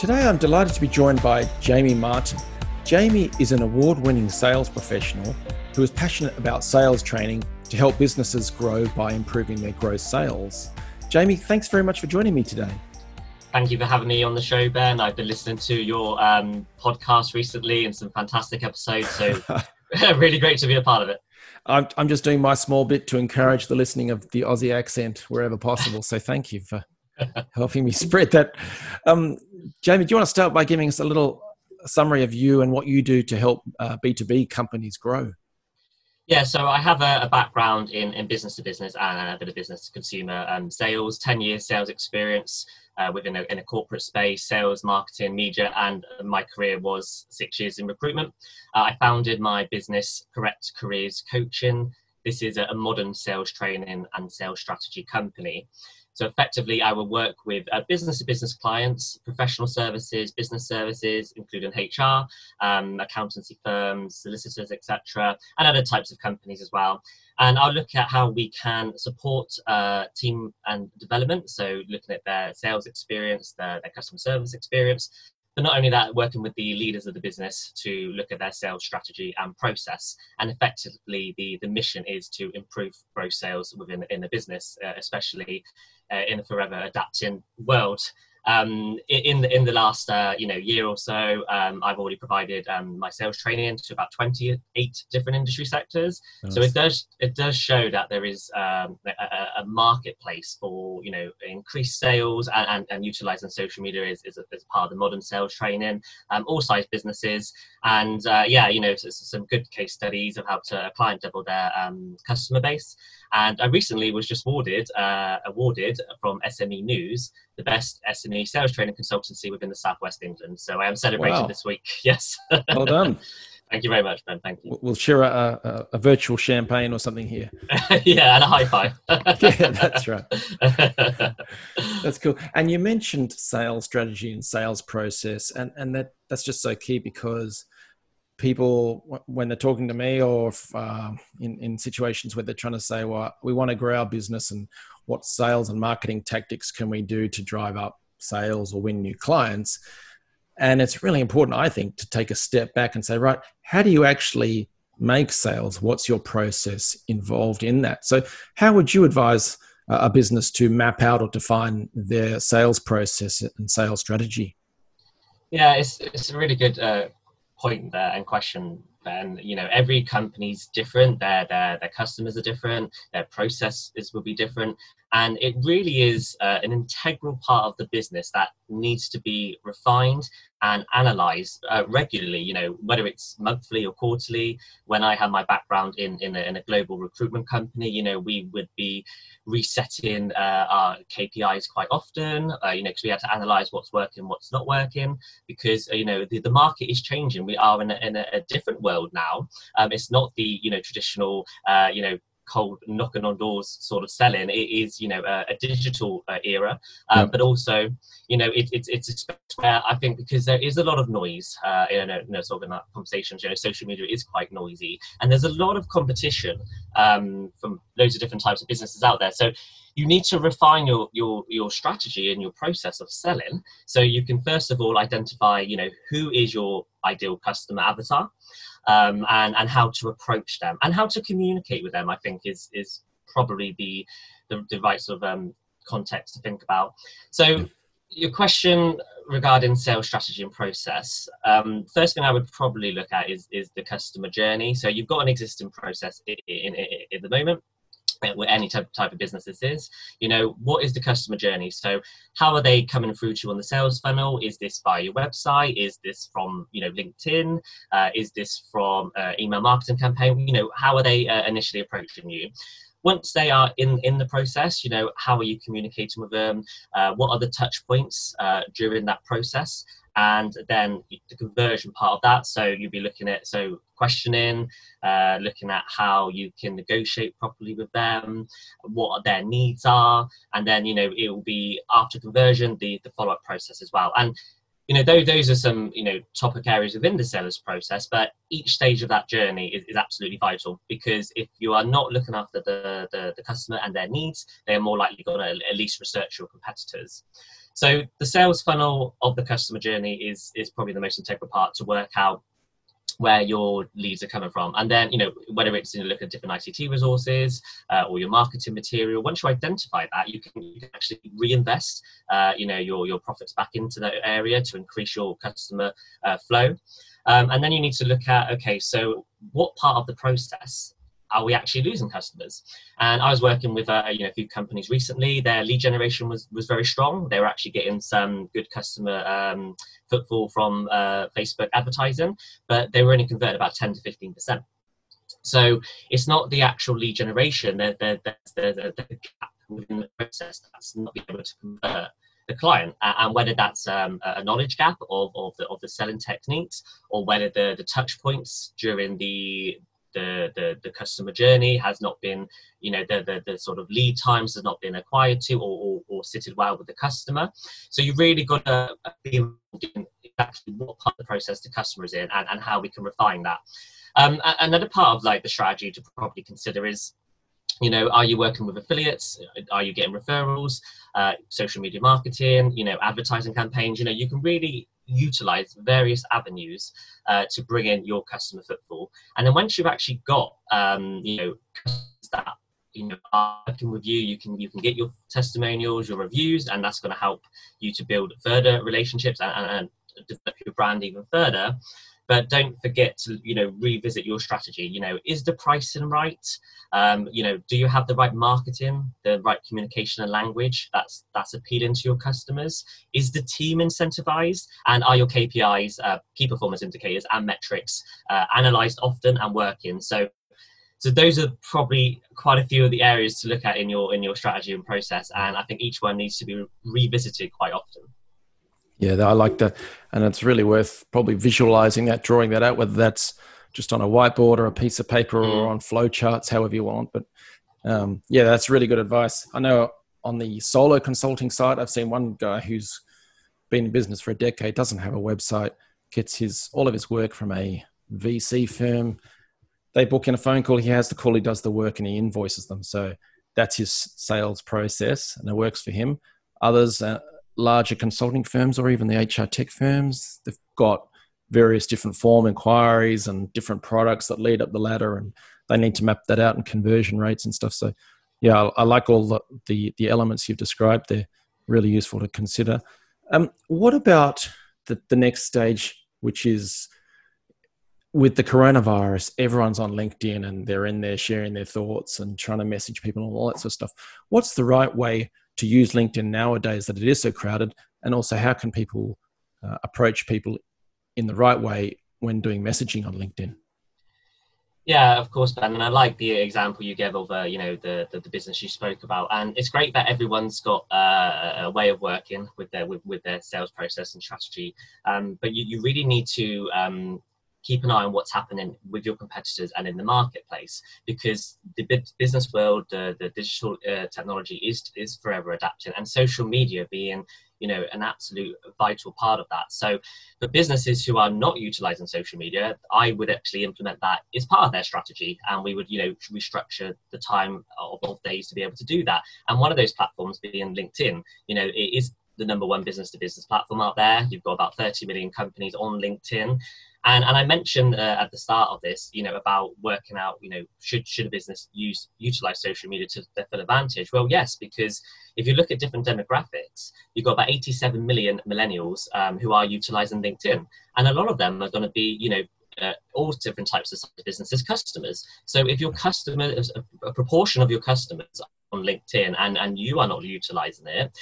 Today, I'm delighted to be joined by Jamie Martin. Jamie is an award winning sales professional who is passionate about sales training to help businesses grow by improving their gross sales. Jamie, thanks very much for joining me today. Thank you for having me on the show, Ben. I've been listening to your um, podcast recently and some fantastic episodes. So, really great to be a part of it. I'm, I'm just doing my small bit to encourage the listening of the Aussie accent wherever possible. So, thank you for helping me spread that. Um, Jamie, do you want to start by giving us a little summary of you and what you do to help uh, B2B companies grow? Yeah, so I have a, a, background in, in business to business and a bit of business to consumer um, sales, 10 years sales experience uh, within a, in a corporate space, sales, marketing, media, and my career was six years in recruitment. Uh, I founded my business, Correct Careers Coaching. This is a, a modern sales training and sales strategy company. So effectively, I will work with uh, business-to-business clients, professional services, business services, including HR, um, accountancy firms, solicitors, etc., and other types of companies as well. And I'll look at how we can support uh, team and development. So looking at their sales experience, their, their customer service experience, but not only that, working with the leaders of the business to look at their sales strategy and process. And effectively, the, the mission is to improve gross sales within in the business, uh, especially uh, in a forever adapting world. Um, in the in the last uh, you know year or so, um, I've already provided um, my sales training to about 28 different industry sectors. Nice. So it does it does show that there is um, a, a, marketplace for you know increased sales and, and, and utilizing social media is, is, a, is part of the modern sales training. Um, all size businesses and uh, yeah, you know so, so some good case studies of how to a client double their um, customer base. And I recently was just awarded uh, awarded from SME News the best SME sales training consultancy within the Southwest England. So I am celebrating wow. this week. Yes. well done. Thank you very much, Ben. Thank you. We'll share a, a, a virtual champagne or something here. yeah, and a high five. yeah, that's right. that's cool. And you mentioned sales strategy and sales process, and, and that, that's just so key because people when they're talking to me or if, uh, in, in situations where they're trying to say well we want to grow our business and what sales and marketing tactics can we do to drive up sales or win new clients? And it's really important i think to take a step back and say right how do you actually make sales? What's your process involved in that? So how would you advise a business to map out or define their sales process and sales strategy? Yeah it's, it's a really good uh, point there and question and you know every company's different their their their customers are different their processes will be different and it really is uh, an integral part of the business that needs to be refined and analyzed uh, regularly you know whether it's monthly or quarterly. When i had my background in in a, in a global recruitment company you know we would be resetting uh, our kpis quite often uh, you know because we had to analyze what's working what's not working because uh, you know the, the market is changing. We are in a, in a, different world now. Um, it's not the you know traditional uh, you know cold knocking on doors sort of selling. It is, you know, a, a digital uh, era, um, yeah. but also, you know, it, it's it's a space where I think because there is a lot of noise, uh, you know, you know, sort of in that conversations, you know, social media is quite noisy, and there's a lot of competition um, from loads of different types of businesses out there. So you need to refine your your your strategy and your process of selling so you can first of all identify you know who is your ideal customer avatar um, and and how to approach them and how to communicate with them. I think is is probably the the, the right sort of um, context to think about. So your question regarding sales strategy and process um, first thing i would probably look at is, is the customer journey so you've got an existing process in, in, in, in the moment any type, of business this is. You know what is the customer journey? So how are they coming through to you on the sales funnel? Is this via your website? Is this from you know linkedin? Uh, is this from uh, email marketing campaign? You know how are they uh, initially approaching you once they are in in the process you know how are you communicating with them uh, what are the touch points uh, during that process and then the conversion part of that. So you'll be looking at so questioning, uh, looking at how you can negotiate properly with them, what their needs are, and then you know it will be after conversion the the follow up process as well. And you know those, those are some you know topic areas within the sellers process but each stage of that journey is, is absolutely vital because if you are not looking after the, the, the customer and their needs they're more likely going to at least research your competitors. So the sales funnel of the customer journey is is probably the most integral part to work out where your leads are coming from. And then, you know, whether it's you know, look at different ICT resources uh, or your marketing material, once you identify that, you can, you can actually reinvest, uh, you know, your, your profits back into that area to increase your customer uh, flow. Um, and then you need to look at, okay, so what part of the process are we actually losing customers? And I was working with uh, you know a few companies recently. Their lead generation was was very strong. They were actually getting some good customer um, footfall from uh, Facebook advertising, but they were only converting about ten to fifteen percent. So it's not the actual lead generation. There, there, there's the, the gap within the process that's not being able to convert the client and whether that's um, a knowledge gap of, of, the, of the selling techniques or whether the, the touch points during the the, the, the customer journey has not been, you know, the, the, the sort of lead times has not been acquired to or, or, or sitted well with the customer. So you really got to be in exactly what part of the process the customer is in and, and how we can refine that. Um, another part of like the strategy to probably consider is you know are you working with affiliates? Are you getting referrals? Uh, social media marketing you know advertising campaigns you know you can really utilize various avenues uh, to bring in your customer footfall. And then once you've actually got, um, you know, that you know working with you you can you can get your testimonials your reviews and that's going to help you to build further relationships and, and, and develop your brand even further but don't forget to you know revisit your strategy. You know is the pricing right? Um, you know do you have the right marketing the right communication and language that's that's appealing to your customers? Is the team incentivized? And are your kpis uh, key performance indicators and metrics uh, analyzed often and working? So so those are probably quite a few of the areas to look at in your in your strategy and process. And i think each one needs to be revisited quite often yeah, I like that. And it's really worth probably visualizing that, drawing that out, whether that's just on a whiteboard or a piece of paper or mm. on flow charts, however you want. But um, yeah, that's really good advice. I know on the solo consulting side, I've seen one guy who's been in business for a decade, doesn't have a website, gets his all of his work from a VC firm. They book in a phone call, he has the call, he does the work, and he invoices them. So that's his sales process, and it works for him. Others, uh, larger consulting firms or even the HR tech firms, they've got various different form inquiries and different products that lead up the ladder, and they need to map that out and conversion rates and stuff. So, yeah, I, I like all the, the, the elements you've described. They're really useful to consider. Um, what about the, the next stage, which is with the coronavirus, everyone's on LinkedIn and they're in there sharing their thoughts and trying to message people and all that sort of stuff. What's the right way to use LinkedIn nowadays that it is so crowded? And also, how can people uh, approach people in the right way when doing messaging on LinkedIn? Yeah, of course, Ben. And I like the example you gave of, uh, you know, the, the, the business you spoke about. And it's great that everyone's got uh, a way of working with their with, with their sales process and strategy. Um, but you, you really need to um, keep an eye on what's happening with your competitors and in the marketplace because the business world, uh, the digital uh, technology is is forever adapting, and social media being you know an absolute vital part of that. So for businesses who are not utilizing social media, I would actually implement that as part of their strategy, and we would you know restructure the time of, days to be able to do that. And one of those platforms being LinkedIn, you know, it is the number one business to business platform out there. You've got about 30 million companies on LinkedIn. And, and I mentioned uh, at the start of this, you know, about working out, you know, should should a business use utilize social media to their full advantage? Well, yes, because if you look at different demographics, you've got about 87 million millennials um, who are utilizing LinkedIn, and a lot of them are going to be, you know, uh, all different types of businesses customers. So if your customer, a, a proportion of your customers on LinkedIn, and and you are not utilizing it,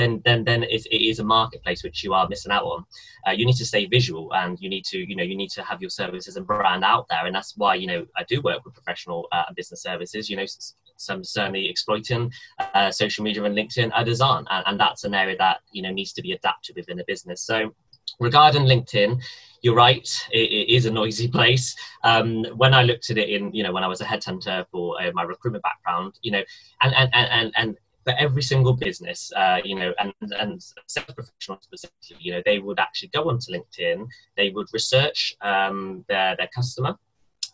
then then then it, it is a marketplace which you are missing out on. Uh, you need to stay visual, and you need to you know you need to have your services and brand out there, and that's why you know I do work with professional uh, business services. You know, some certainly exploiting uh, social media and LinkedIn, others aren't, and, and that's an area that you know needs to be adapted within a business. So regarding LinkedIn, you're right. It, it is a noisy place. Um, when I looked at it in, you know, when I was a headhunter for uh, my recruitment background, you know, and and and and for every single business, uh, you know, and and sales professionals specifically, you know, they would actually go onto LinkedIn. They would research um, their their customer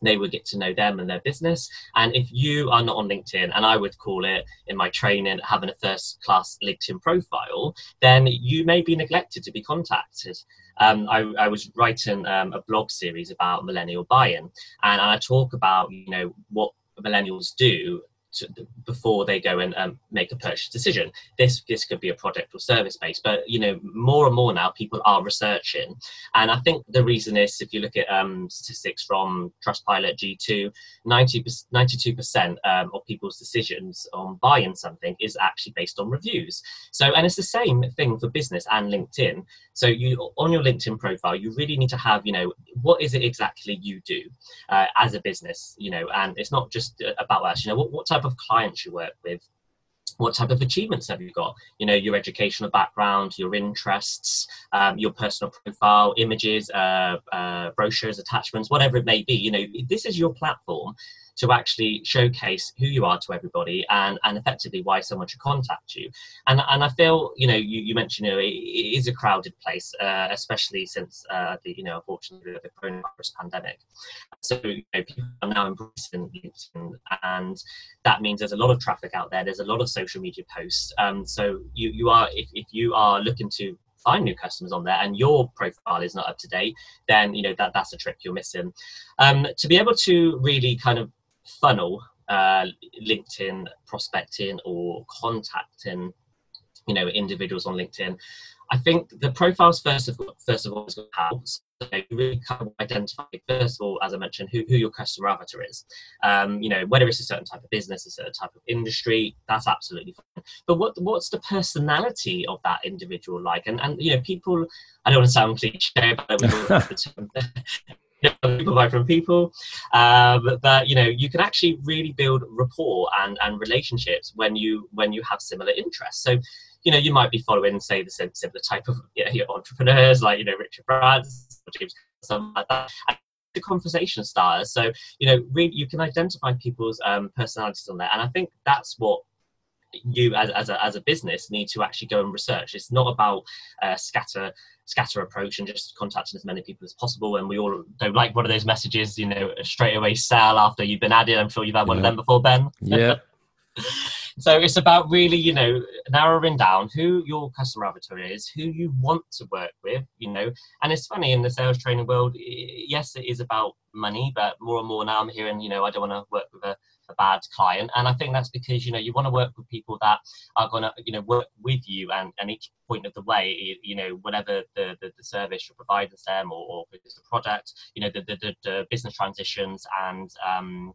they would get to know them and their business. And if you are not on LinkedIn, and I would call it in my training having a first class LinkedIn profile, then you may be neglected to be contacted. Um, I, I, was writing um, a blog series about millennial buying, and I talk about you know what millennials do to, before they go and um, make a purchase decision. This this could be a product or service based, but you know more and more now people are researching, and I think the reason is if you look at um, statistics from Trustpilot G2, 92 percent um, of people's decisions on buying something is actually based on reviews. So and it's the same thing for business and LinkedIn. So you on your LinkedIn profile, you really need to have you know what is it exactly you do uh, as a business, you know, and it's not just uh, about us. You know what, what type of clients you work with? What type of achievements have you got? You know your educational background your interests um, your personal profile images uh, uh, brochures attachments whatever it may be. You know this is your platform to actually showcase who you are to everybody and, and effectively why someone should contact you. And, and I feel, you know, you, you mentioned, you know, it, it is a crowded place, uh, especially since uh, the, you know, unfortunately the coronavirus pandemic. So, you know, people are now embracing LinkedIn and that means there's a lot of traffic out there. There's a lot of social media posts. Um, so you, you are, if, if you are looking to find new customers on there and your profile is not up to date then you know that that's a trick you're missing um, to be able to really kind of funnel uh, LinkedIn prospecting or contacting, you know, individuals on LinkedIn. I think the profiles first of first of all is help. So you really kind of identify first of all, as I mentioned, who, who your customer avatar is. Um, you know, whether it's a certain type of business, a certain type of industry, that's absolutely fine. But what what's the personality of that individual like? And and you know, people. I don't want to sound cliche, but people buy from people um, but you know you can actually really build rapport and, and relationships when you when you have similar interests. So you know you might be following say the similar type of you know, entrepreneurs like you know richard branson james something like that and the conversation starters. So you know really you can identify people's um, personalities on there and i think that's what you as, as, a, as a business need to actually go and research it's not about uh, scatter scatter approach and just contacting as many people as possible. And we all don't like one of those messages, you know, straight away sell after you've been added. I'm sure you've had one yeah. of them before, Ben. Yeah. so it's about really, you know, narrowing down who your customer avatar is, who you want to work with, you know. And it's funny in the sales training world, yes, it is about money, but more and more now I'm hearing, you know, I don't want to work with a a bad client. And i think that's because you know you want to work with people that are going to you know work with you and, and each point of the way you know whatever the, the, the service you're providing them or, or if it's a product you know the, the, the business transitions and um,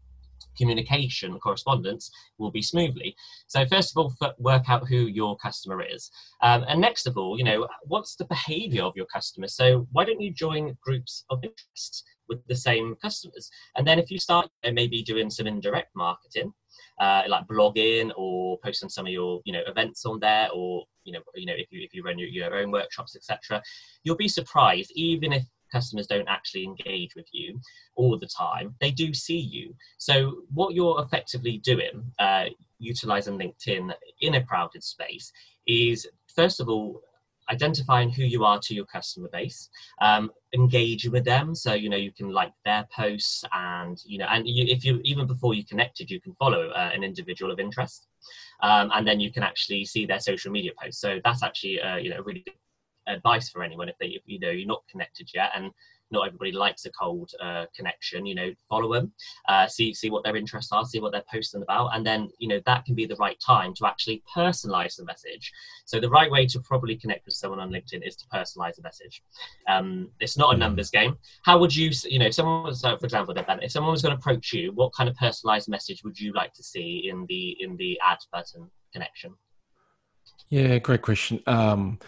communication correspondence will be smoothly so first of all work out who your customer is um, and next of all you know what's the behavior of your customer so why don't you join groups of interest with the same customers. And then if you start maybe doing some indirect marketing, uh, like blogging or posting some of your you know events on there, or you know you know if you if you run your, your own workshops, etc., you'll be surprised even if customers don't actually engage with you all the time they do see you so what you're effectively doing uh, utilizing linkedin in a crowded space is first of all identifying who you are to your customer base, um, engaging with them. So you know you can like their posts, and you know, and you, if you even before you connected, you can follow uh, an individual of interest, um, and then you can actually see their social media posts. So that's actually uh, you know really good advice for anyone if they if, you know you're not connected yet and not everybody likes a cold uh, connection you know follow them uh, see see what their interests are see what they're posting about and then you know that can be the right time to actually personalize the message. So the right way to probably connect with someone on linkedin is to personalize the message. Um, it's not a hmm. numbers game. How would you you know if someone was for example if someone was going to approach you what kind of personalized message would you like to see in the in the add button connection? Yeah great question. Um,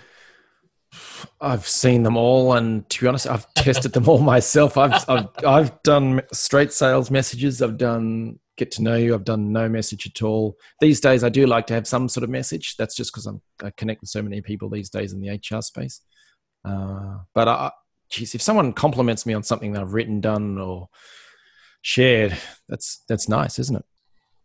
I've seen them all, and to be honest, I've tested them all myself. I've, I've I've done straight sales messages. I've done get to know you. I've done no message at all. These days, I do like to have some sort of message. That's just because I'm I connect with so many people these days in the HR space. Uh, but I, geez, if someone compliments me on something that I've written, done, or shared, that's that's nice, isn't it?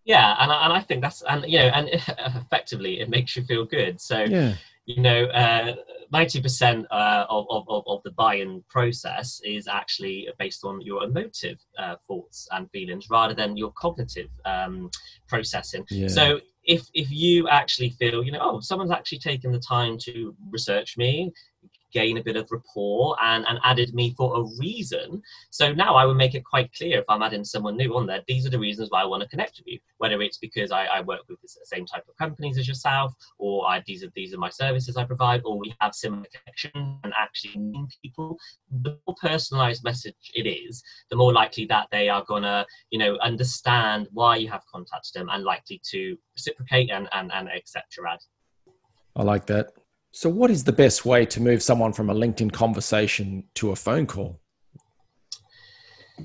Yeah, and I, and I think that's and you know, and effectively, it makes you feel good. So yeah. You know, uh, ninety uh, percent of, of, of the buy-in process is actually based on your emotive uh, thoughts and feelings rather than your cognitive um, processing. Yeah. So if if you actually feel you know oh someone's actually taken the time to research me gain a bit of rapport and, and added me for a reason. So now I would make it quite clear if I'm adding someone new on there, these are the reasons why I want to connect with you. Whether it's because I, I work with the same type of companies as yourself, or I, these are these are my services I provide, or we have similar connection and actually meet people. The more personalized message it is, the more likely that they are gonna, you know, understand why you have contacted them and likely to reciprocate and and, and accept your ad. I like that. So, what is the best way to move someone from a LinkedIn conversation to a phone call?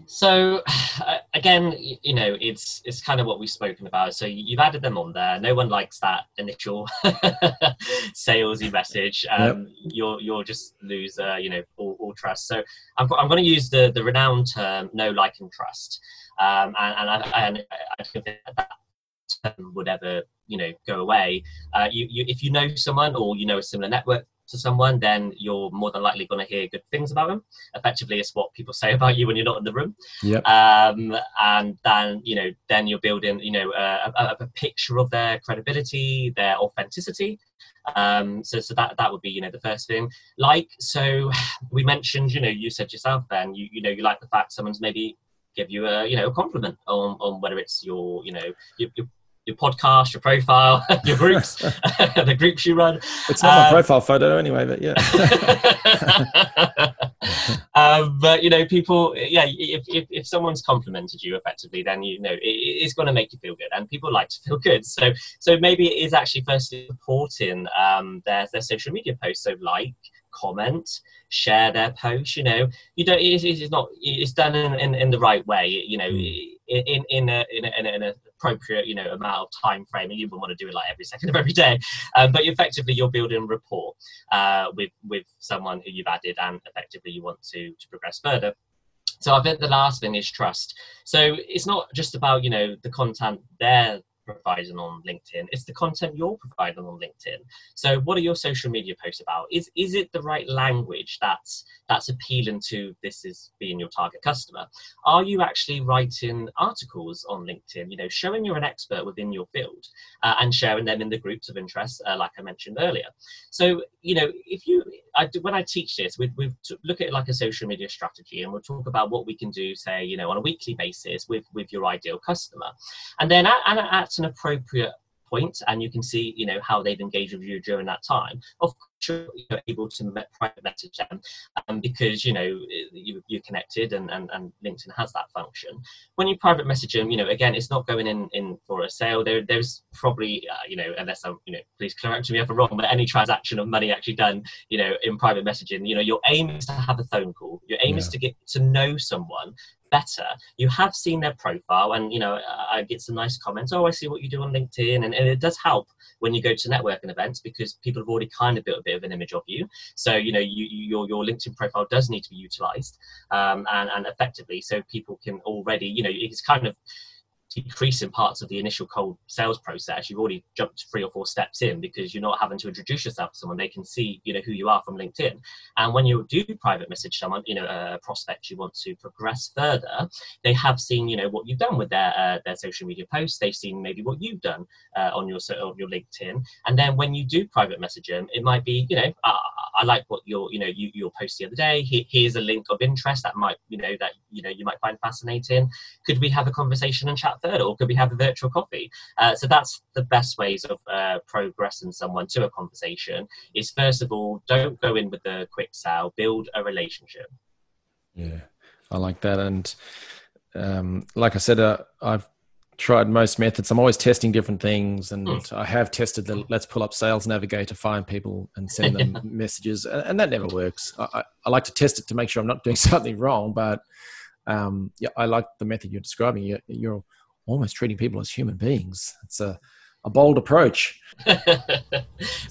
So, again, you know, it's it's kind of what we've spoken about. So you've added them on there. No one likes that initial salesy message. Um, yep. You'll you'll just lose, uh, you know, all, all, trust. So I'm I'm going to use the the renowned term "know like and trust," um, and and I, and I think that term would ever you know go away uh, you, you if you know someone or you know a similar network to someone then you're more than likely going to hear good things about them. Effectively it's what people say about you when you're not in the room. Yep. um, and then you know then you're building you know a, a, a picture of their credibility their authenticity. Um, so so that that would be you know the first thing. Like so we mentioned you know you said yourself then you you know you like the fact someone's maybe give you a you know a compliment on, on whether it's your you know your, your your podcast, your profile, your groups, the groups you run. It's not um, my profile photo anyway, but yeah. um, but you know, people, yeah, if, if, if, someone's complimented you effectively, then you know it, it's going to make you feel good, and people like to feel good. So, so maybe it is actually firstly supporting um, their their social media posts. So, like, comment, share their post. You know, you don't. It's, it's not. It's done in, in, in the right way. You know, mm. in in a, in a, in a, appropriate you know amount of time frame and you wouldn't want to do it like every second of every day um, but effectively you're building rapport uh, with with someone who you've added and effectively you want to to progress further so i think the last thing is trust so it's not just about you know the content they're providing on LinkedIn. It's the content you're providing on LinkedIn. So what are your social media posts about? Is is it the right language that's that's appealing to this is being your target customer? Are you actually writing articles on LinkedIn? You know, showing you're an expert within your field uh, and sharing them in the groups of interest, uh, like I mentioned earlier. So you know, if you I, when I teach this, we we look at it like a social media strategy, and we'll talk about what we can do, say, you know, on a weekly basis with with your ideal customer, and then at, at an appropriate point and you can see you know how they've engaged with you during that time. Of course you're able to private message them um, because you know you, are connected and, and, and linkedin has that function when you private message them you know again it's not going in in for a sale there, there's probably uh, you know unless i'm you know please correct me if i'm wrong but any transaction of money actually done you know in private messaging you know your aim is to have a phone call your aim yeah. is to get to know someone better, you have seen their profile, and you know I get some nice comments. Oh, I see what you do on LinkedIn, and, and it does help when you go to networking events because people have already kind of built a bit an image of you. So you know you, your your LinkedIn profile does need to be utilized um, and and effectively, so people can already you know it's kind of decreasing parts of the initial cold sales process, you've already jumped three or four steps in because you're not having to introduce yourself to someone. They can see, you know, who you are from LinkedIn. And when you do private message someone, you know, a prospect you want to progress further, they have seen, you know, what you've done with their uh, their social media posts. They've seen maybe what you've done uh, on your on your LinkedIn. And then when you do private message them, it might be, you know, uh, I like what your, you know, you your post the other day. here's a link of interest that might, you know, that you know you might find fascinating. Could we have a conversation and chat further, or could we have a virtual coffee? Uh, so that's the best ways of uh, progressing someone to a conversation. Is first of all, don't go in with the quick sell. Build a relationship. Yeah, I like that, and um, like I said, uh, I've tried most methods. I'm always testing different things, and mm. I have tested the Let's Pull Up Sales Navigator, find people and send them messages, and that never works. I, I, like to test it to make sure I'm not doing something wrong, but um, yeah, I like the method you're describing. You're, you're, almost treating people as human beings. It's a a bold approach.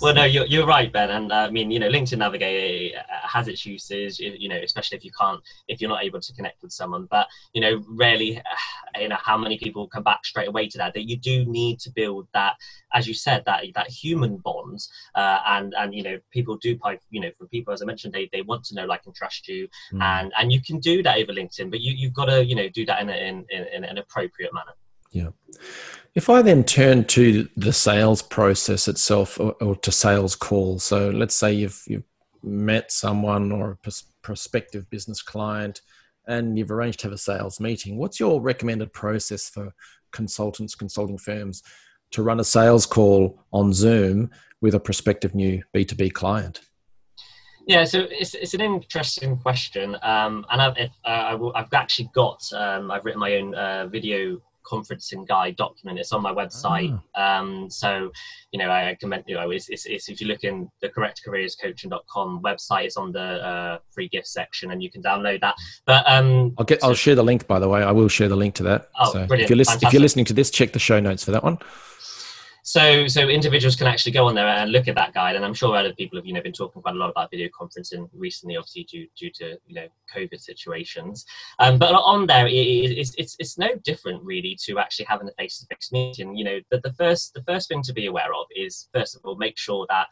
well, no, you're, you're right, Ben. And uh, I mean, you know, LinkedIn Navigator uh, has its uses, you know, especially if you can't, if you're not able to connect with someone. But, you know, rarely, you know, how many people come back straight away to that, that you do need to build that, as you said, that that human bonds. Uh, and, and, you know, people do, pipe, you know, from people, as I mentioned, they, they want to know, like, and trust you. Mm. And, and you can do that over LinkedIn, but you, you've got to, you know, do that in, a, in, in, in an appropriate manner. Yeah. If I then turn to the sales process itself or, or to sales calls, so let's say you've, you've met someone or a prospective business client and you've arranged to have a sales meeting, what's your recommended process for consultants, consulting firms to run a sales call on Zoom with a prospective new B2B client? Yeah, so it's, it's an interesting question, um, and I've, uh, I've actually got um, I've written my own uh, video conferencing guide document. It's on my website. Ah. Um, so, you know, I recommend, you know, it's, it's, it's, if you look in the correctcareerscoaching.com website, it's on the uh, free gift section and you can download that. But um, I'll get, so, I'll share the link, by the way. I will share the link to that. Oh, so brilliant. If you're, listen, if you're listening to this, check the show notes for that one. So, so individuals can actually go on there and look at that guide, and I'm sure other people have you know been talking quite a lot about video conferencing recently, obviously due due to you know COVID situations. Um, but on there, it, it's it's it's no different really to actually having a face-to-face meeting. You know, the, the first the first thing to be aware of is first of all make sure that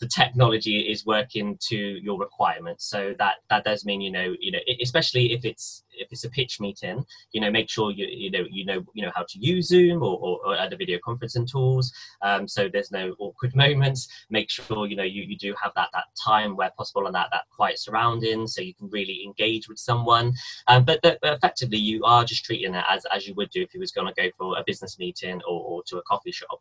the technology is working to your requirements. So that that does mean you know you know especially if it's if it's a pitch meeting, you know make sure you you know you know you know how to use Zoom or, or, or other video conferencing tools. Um, so there's no awkward moments. Make sure you know you, you do have that that time where possible and that that quiet surrounding, so you can really engage with someone. Um, but, but effectively, you are just treating it as as you would do if you was going to go for a business meeting or, or to a coffee shop.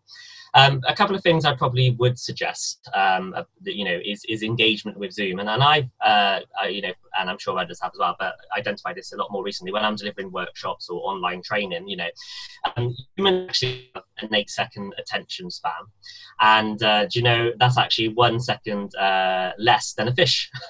Um, a couple of things I probably would suggest, um, uh, you know, is, is engagement with Zoom. And, and I've, uh, I, you know, and I'm sure others have as well, but identified this a lot more recently when I'm delivering workshops or online training, you know, um, humans actually have an eight second attention span. And uh, do you know, that's actually one second uh, less than a fish.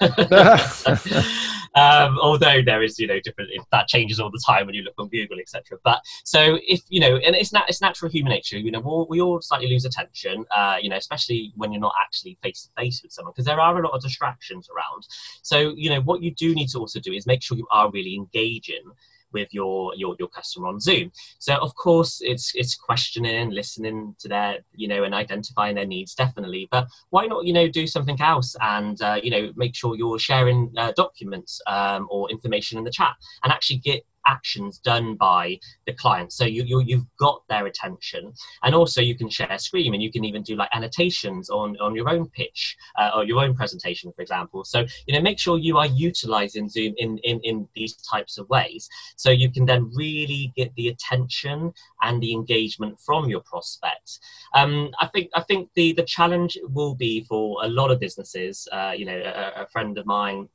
um, although there is, you know, different, that changes all the time when you look on Google, etc. But so if, you know, and it's, not, it's natural human nature, you know, we'll, we all slightly lose attention, uh, you know, especially when you're not actually face to face with someone, because there are a lot of distractions around. So, you know, what you do need to also do is make sure you are really engaging with your your your customer on Zoom. So of course it's it's questioning, listening to their you know and identifying their needs definitely. But why not you know do something else and uh, you know make sure you're sharing uh, documents um, or information in the chat and actually get actions done by the client. So you, you you've got their attention, and also you can share screen, and you can even do like annotations on on your own pitch uh, or your own presentation, for example. So you know, make sure you are utilizing Zoom in in in these types of ways, so you can then really get the attention and the engagement from your prospects. Um, I think I think the the challenge will be for a lot of businesses. Uh, you know, a, a friend of mine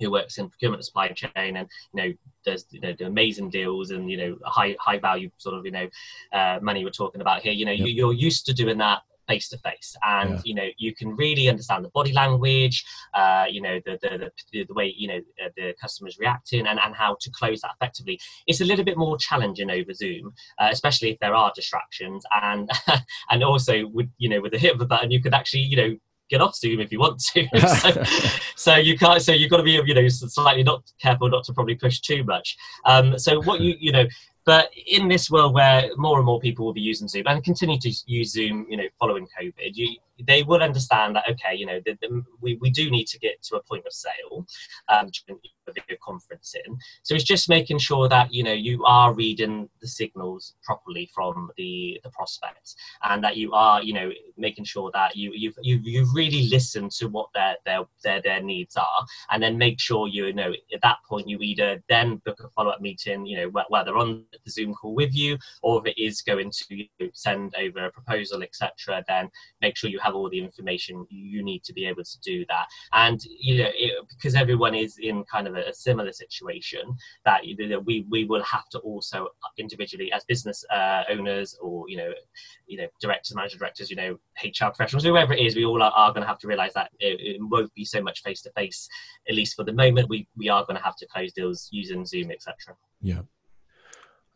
who works in procurement and supply chain and you know does you know do amazing deals and you know high high value sort of you know uh, money we're talking about here you know yep. you, are used to doing that face to face and yeah. you know you can really understand the body language uh, you know the, the the, the way you know uh, the customers reacting and, and how to close that effectively it's a little bit more challenging over zoom uh, especially if there are distractions and and also with you know with the hit of a button you could actually you know get off Zoom if you want to. so, so, you can't. So you've got to be, you know, slightly not careful not to probably push too much. Um, so what you, you know, but in this world where more and more people will be using Zoom and continue to use Zoom, you know, following COVID, you, they will understand that okay, you know, the, the, we, we do need to get to a point of sale um, video conferencing. So it's just making sure that you know you are reading the signals properly from the the prospect, and that you are you know making sure that you you've you've, you've really listened to what their their their their needs are, and then make sure you know at that point you either then book a follow up meeting, you know whether on the Zoom call with you or if it is going to send over a proposal, etc. Then make sure you have all the information you need to be able to do that. And you know, it, because everyone is in kind of a, a similar situation, that we we will have to also individually as business uh, owners or you know, you know, directors, manager directors, you know, HR professionals, whoever it is, we all are, are going to have to realise that it, it won't be so much face to face, at least for the moment. We we are going to have to close deals using Zoom, etc. Yeah.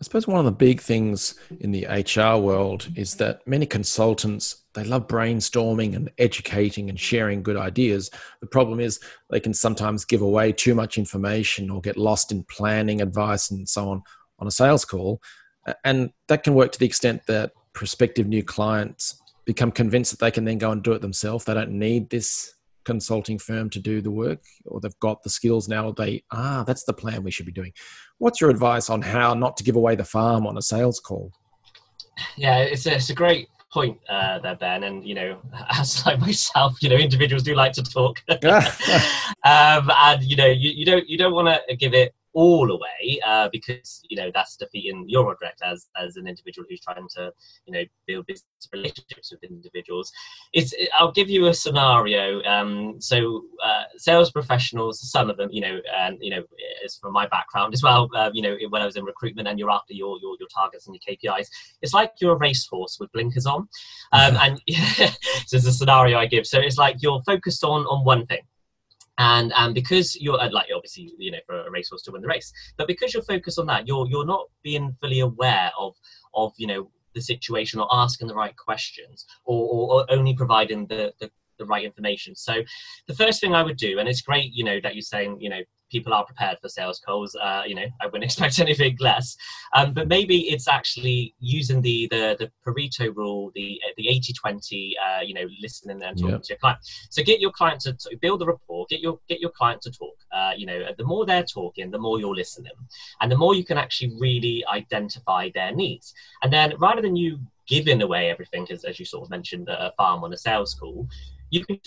I suppose one of the big things in the HR world is that many consultants they love brainstorming and educating and sharing good ideas. The problem is they can sometimes give away too much information or get lost in planning advice and so on on a sales call. And that can work to the extent that prospective new clients become convinced that they can then go and do it themselves. They don't need this consulting firm to do the work or they've got the skills now they ah that's the plan we should be doing. What's your advice on how not to give away the farm on a sales call? Yeah it's a, it's a great point uh, there ben and you know as like myself you know individuals do like to talk. Um, and you know you, you don't you don't want to give it all away uh, because you know that's defeating your object as as an individual who's trying to you know build business relationships with individuals. It's i'll give you a scenario um, so uh, sales professionals some of them you know and you know it's from my background as well uh, you know when i was in recruitment and you're after your, your your targets and your kpis it's like you're a racehorse with blinkers on. Um, and yeah, so it's a scenario i give. So it's like you're focused on on one thing and and because you're like obviously you know for a racehorse to win the race but because you're focused on that you're you're not being fully aware of of you know the situation or asking the right questions or, or, or only providing the, the the right information. So the first thing I would do, and it's great, you know, that you're saying, you know, people are prepared for sales calls. Uh, you know, I wouldn't expect anything less. Um, but maybe it's actually using the the, the Pareto rule, the the 80-20, uh, you know, listening and talking yep. to your client. So get your client to, to, build a rapport, get your get your client to talk. Uh, you know, the more they're talking, the more you're listening. And the more you can actually really identify their needs. And then rather than you giving away everything, as, as you sort of mentioned, a farm on a sales call, you can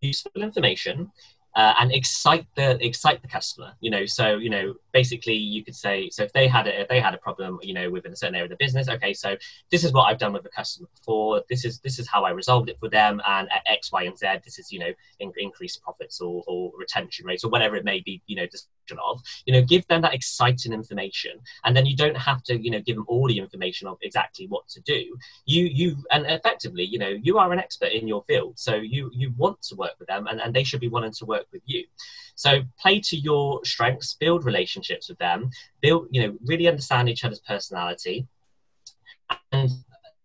useful information uh, and excite the excite the customer you know? So you know basically you could say so if they had a if they had a problem you know within a certain area of the business okay so this is what i've done with the customer before. This is this is how i resolved it for them and at x y and z this is you know in, increased profits or, or retention rates or whatever it may be you know of you know give them that exciting information. And then you don't have to you know give them all the information of exactly what to do. You you and effectively you know you are an expert in your field. So you you want to work with them and, and they should be wanting to work with you. So play to your strengths build relationships with them build you know really understand each other's personality and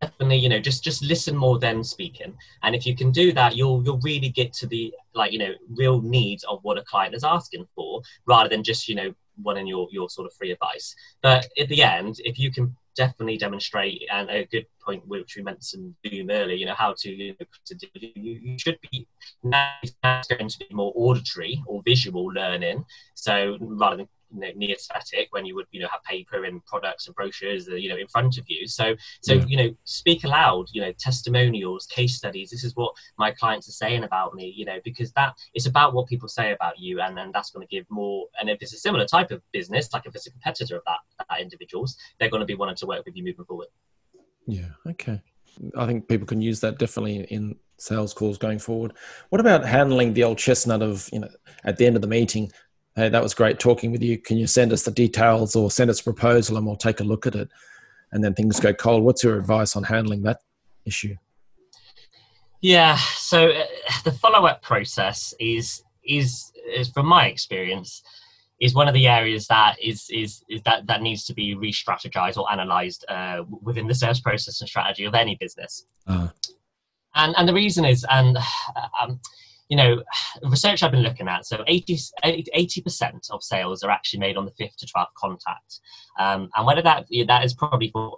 definitely you know just just listen more than speaking. And if you can do that you'll you'll really get to the like you know real needs of what a client is asking for rather than just you know wanting your your sort of free advice. But at the end if you can definitely demonstrate and a good point which we mentioned earlier you know how to you, know, to do, you, you should be now it's going to be more auditory or visual learning. So rather than you know, near-static when you would you know have paper and products and brochures uh, you know in front of you so so yeah. you know speak aloud you know testimonials case studies this is what my clients are saying about me you know because that it's about what people say about you and then that's going to give more and if it's a similar type of business like if it's a competitor of that, that individuals they're going to be wanting to work with you moving forward yeah okay I think people can use that definitely in sales calls going forward. What about handling the old chestnut of, you know, at the end of the meeting, hey, that was great talking with you. Can you send us the details or send us a proposal and we'll take a look at it? And then things go cold. What's your advice on handling that issue? Yeah, so uh, the follow-up process is, is is from my experience is one of the areas that is is, is that that needs to be re-strategized or analyzed uh, within the sales process and strategy of any business. Uh-huh. And and the reason is and um, you know, research I've been looking at, so 80, percent of sales are actually made on the fifth to 12th contact. Um, and whether that, that is probably for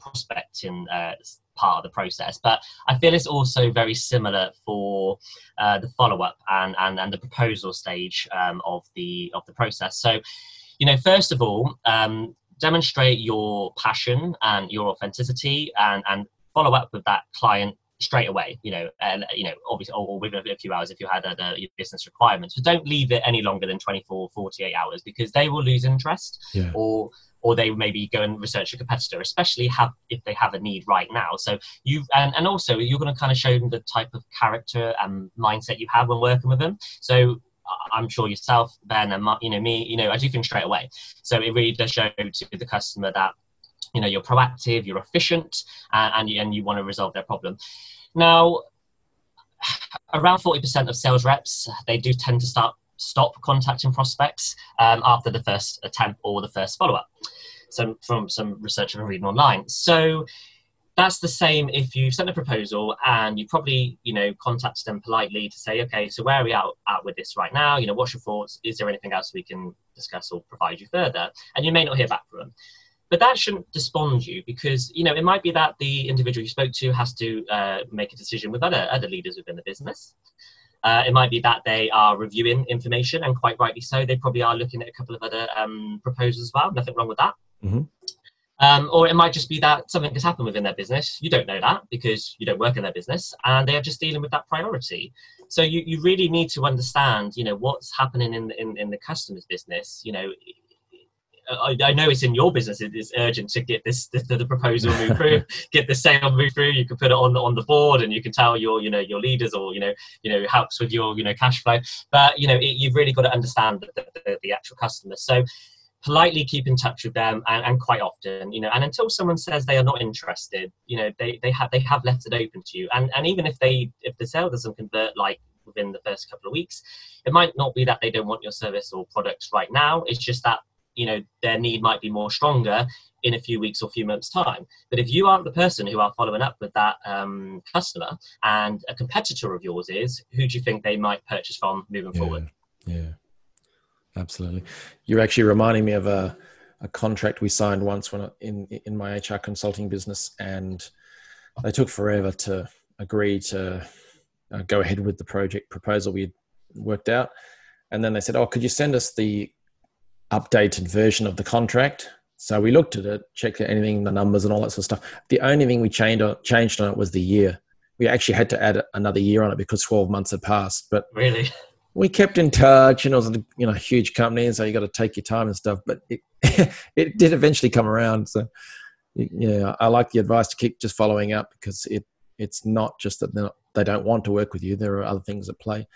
prospecting uh, part of the process, but I feel it's also very similar for uh, the follow up and, and, and the proposal stage um, of, the, of the process. So, you know, first of all, um, demonstrate your passion and your authenticity and, and follow up with that client straight away, you know, and you know, obviously, or within a few hours if you had other business requirements. But don't leave it any longer than 24, 48 hours because they will lose interest yeah. or or they maybe go and research a competitor, especially have if they have a need right now. So you and, and also you're going to kind of show them the type of character and mindset you have when working with them. So I'm sure yourself, Ben, and you know me, you know, I do things straight away. So it really does show to the customer that you know you're proactive you're efficient and, and, you, and you want to resolve their problem. Now around 40% of sales reps they do tend to start stop contacting prospects um, after the first attempt or the first follow up. Some from some research I've been reading online. So that's the same if you sent a proposal and you probably you know contact them politely to say okay so where are we out, out with this right now? You know what's your thoughts? Is there anything else we can discuss or provide you further? And you may not hear back from them but that shouldn't despond you because you know it might be that the individual you spoke to has to uh, make a decision with other other leaders within the business uh, it might be that they are reviewing information and quite rightly so they probably are looking at a couple of other um, proposals as well nothing wrong with that mm-hmm. Um, or it might just be that something has happened within their business. You don't know that because you don't work in their business, and they are just dealing with that priority. So you, you really need to understand, you know, what's happening in the, in, in the customer's business. You know, I, I, know it's in your business. It's urgent to get this the, the proposal moved through, get the sale moved through. You can put it on on the board, and you can tell your you know your leaders or you know you know helps with your you know cash flow. But you know it, you've really got to understand the, the, the actual customer. So politely keep in touch with them and, and, quite often you know and until someone says they are not interested you know they, they have they have left it open to you and and even if they if the sale doesn't convert like within the first couple of weeks it might not be that they don't want your service or products right now it's just that you know their need might be more stronger in a few weeks or few months time but if you aren't the person who are following up with that um, customer and a competitor of yours is who do you think they might purchase from moving yeah, forward yeah absolutely. You're actually reminding me of a, a contract we signed once when in in my HR consulting business, and they took forever to agree to uh, go ahead with the project proposal we had worked out. And then they said, "Oh, could you send us the updated version of the contract?" So we looked at it, checked anything, the numbers and all that sort of stuff. The only thing we changed on, changed on it was the year. We actually had to add another year on it because 12 months had passed. But really, we kept in touch and it was a you know huge company and so you got to take your time and stuff but it, it did eventually come around so yeah i like the advice to keep just following up because it it's not just that not, they don't want to work with you there are other things at play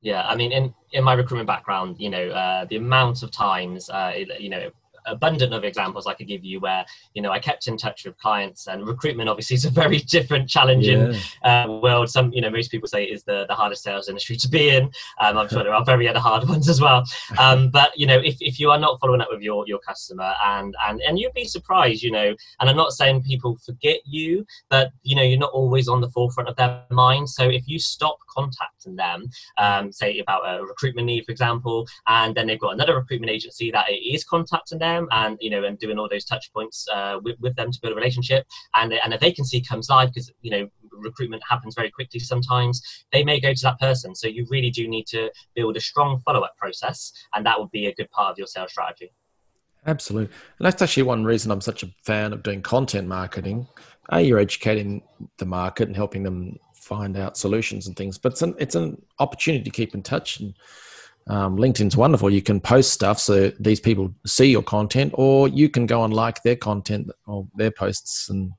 yeah i mean in in my recruitment background you know uh, the amount of times uh, you know abundant of examples I could give you where you know I kept in touch with clients and recruitment obviously is a very different challenging yeah. uh, world. Some you know most people say is the, the hardest sales industry to be in. Um, I'm sure there are very other hard ones as well. Um, but you know if, if you are not following up with your your customer and and and you'd be surprised you know and I'm not saying people forget you but you know you're not always on the forefront of their mind. So if you stop contacting them um, say about a recruitment need for example and then they've got another recruitment agency that is contacting them them and you know and doing all those touch points uh, with, with them to build a relationship. And and a vacancy comes live because you know recruitment happens very quickly sometimes. They may go to that person. So you really do need to build a strong follow-up process and that would be a good part of your sales strategy. Absolutely and that's actually one reason i'm such a fan of doing content marketing. A you're educating the market and helping them find out solutions and things but it's an, it's an opportunity to keep in touch and um, LinkedIn's wonderful. You can post stuff so these people see your content, or you can go and like their content or their posts and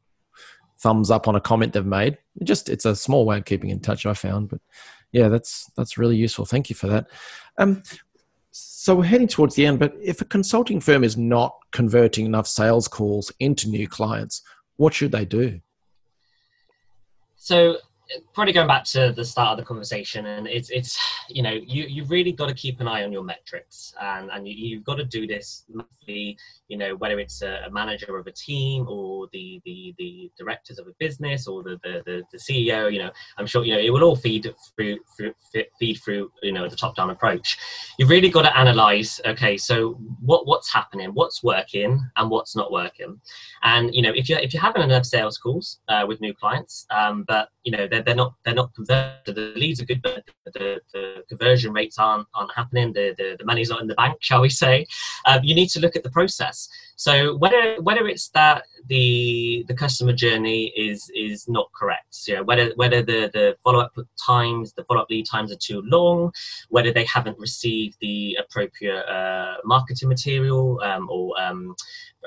thumbs up on a comment they've made. It just it's a small way of keeping in touch. I found, but yeah, that's that's really useful. Thank you for that. Um, so we're heading towards the end, but if a consulting firm is not converting enough sales calls into new clients, what should they do? So probably going back to the start of the conversation and it's it's you know you you've really got to keep an eye on your metrics and and you, have got to do this monthly you know whether it's a, a, manager of a team or the the the directors of a business or the, the the, the ceo you know i'm sure you know it will all feed through, through feed through you know the top down approach. You've really got to analyze okay so what what's happening what's working and what's not working. And you know if you're if you're having enough sales calls uh, with new clients um, but you know they're, they're not they're not converted. The leads are good, but the, the conversion rates aren't aren't happening. The, the, the money's not in the bank, shall we say? Um, you need to look at the process. So whether whether it's that the the customer journey is is not correct, you know, whether whether the the follow up times, the follow up lead times are too long, whether they haven't received the appropriate uh, marketing material um, or, um,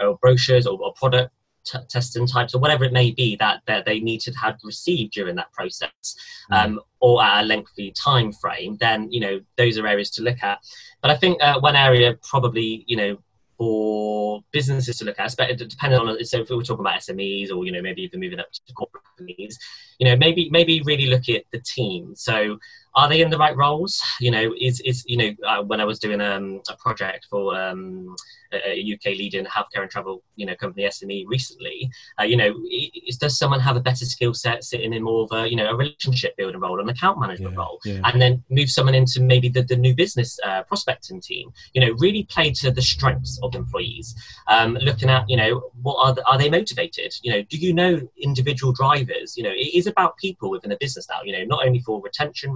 or brochures or, or product t- testing types or whatever it may be that, that they need to have received during that process mm. um, or at a lengthy time frame then you know those are areas to look at but i think uh, one area probably you know for businesses to look at, depending on so if we're talking about SMEs or you know maybe even moving up to corporate companies, you know maybe maybe really look at the team. So are they in the right roles? You know, is is you know uh, when I was doing um, a project for um, a UK leading healthcare and travel, you know, company SME recently, uh, you know, is, does someone have a better skill set sitting in more of a, you know, a relationship building role, an account management yeah, role, yeah. and then move someone into maybe the, the new business uh, prospecting team? You know, really play to the strengths of employees. Um, looking at, you know, what are the, are they motivated? You know, do you know individual drivers? You know, it is about people within a business now. You know, not only for retention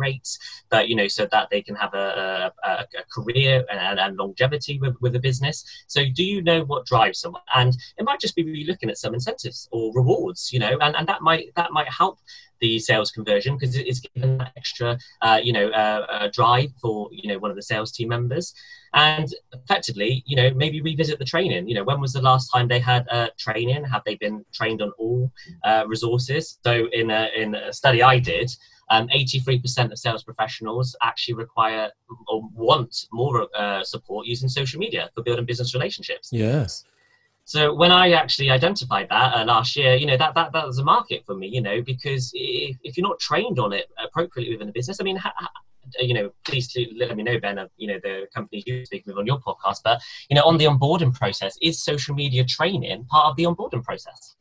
but you know, so that they can have a, a, a career and, and longevity with, with a business so do you know what drives someone? And it might just be looking at some incentives or rewards, you know, and, and that might that might help the sales conversion because it's given that extra, uh, you know, uh, uh, drive for you know one of the sales team members, and effectively, you know, maybe revisit the training. You know, when was the last time they had uh, training? Have they been trained on all uh, resources? So in a in a study I did. Um, 83% of sales professionals actually require or want more uh, support using social media for building business relationships. Yes. So when I actually identified that uh, last year, you know that, that that was a market for me, you know, because if, if you're not trained on it appropriately within the business, I mean, ha, you know, please to let me know, Ben, of you know the companies you speak with on your podcast. But you know, on the onboarding process, is social media training part of the onboarding process?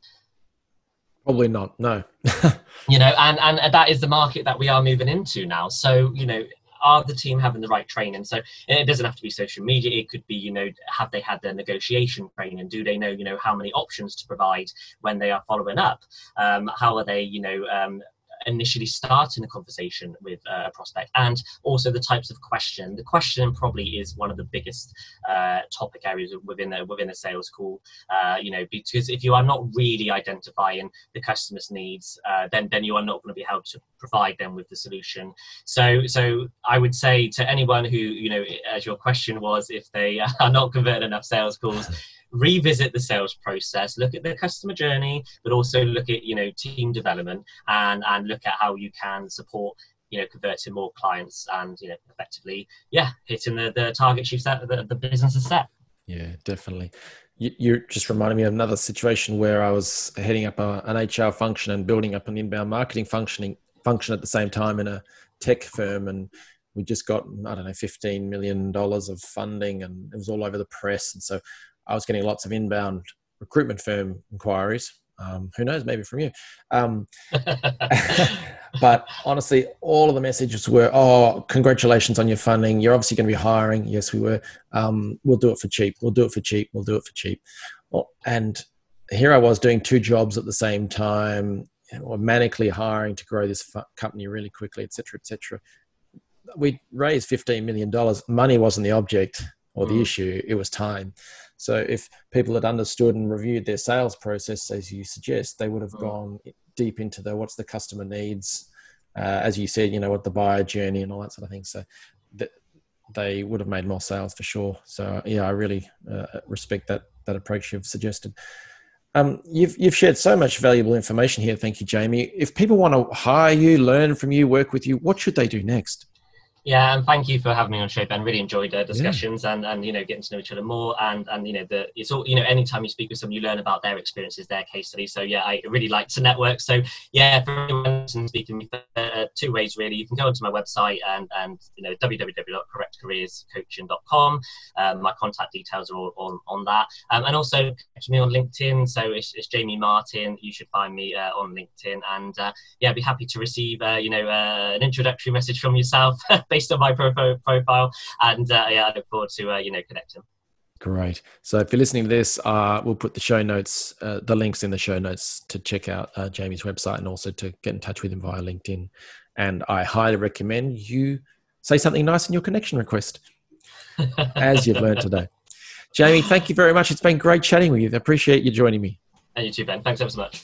Probably not. No. you know, and and that is the market that we are moving into now. So you know, are the team having the right training? So it doesn't have to be social media. It could be, you know, have they had their negotiation training? Do they know, you know, how many options to provide when they are following up? Um, how are they, you know, um, initially starting a conversation with a prospect and also the types of question. The question probably is one of the biggest uh, topic areas within a within a sales call uh, you know because if you are not really identifying the customer's needs uh, then then you are not going to be able to provide them with the solution. So so i would say to anyone who you know as your question was if they are not converting enough sales calls revisit the sales process, look at the customer journey, but also look at you know team development and and look at how you can support you know converting more clients and you know effectively yeah hitting the, the targets you set the, the business has set. Yeah, definitely. You, you're just reminding me of another situation where I was heading up a, an HR function and building up an inbound marketing functioning function at the same time in a tech firm and we just got i don't know 15 million dollars of funding and it was all over the press and so I was getting lots of inbound recruitment firm inquiries. Um, who knows, maybe from you. Um, but honestly, all of the messages were, "Oh, congratulations on your funding. You're obviously going to be hiring." Yes, we were. Um, we'll do it for cheap. We'll do it for cheap. We'll do it for cheap. Well, and here I was doing two jobs at the same time, or manically hiring to grow this company really quickly, etc., etc. We raised fifteen million dollars. Money wasn't the object or the mm. issue; it was time. So if people had understood and reviewed their sales process as you suggest, they would have mm. gone deep into the what's the customer needs, uh, as you said, you know what the buyer journey and all that sort of thing. So th- they would have made more sales for sure. So yeah, I really uh, respect that that approach you've suggested. Um, you've you've shared so much valuable information here. Thank you, Jamie. If people want to hire you, learn from you, work with you, what should they do next? Yeah, and thank you for having me on show, Ben. Really enjoyed the discussions yeah. and, and you know getting to know each other more. And and you know the it's all you know anytime you speak with someone, you learn about their experiences, their case studies. So yeah, I really like to network. So yeah, for anyone speaking, uh, two ways really. You can go onto my website and and you know www.correctcareerscoaching.com. Um, my contact details are all on on that, um, and also catch me on LinkedIn. So it's, it's Jamie Martin. You should find me uh, on LinkedIn, and uh, yeah, I'd be happy to receive uh, you know uh, an introductory message from yourself. based on my profile. And uh, yeah, I look forward to uh, you know connecting. Great. So if you're listening to this, uh, we'll put the show notes, uh, the links in the show notes to check out uh, Jamie's website and also to get in touch with him via LinkedIn. And I highly recommend you say something nice in your connection request, as you've learned today. Jamie, thank you very much. It's been great chatting with you. I appreciate you joining me. And you too, Ben. Thanks ever so much.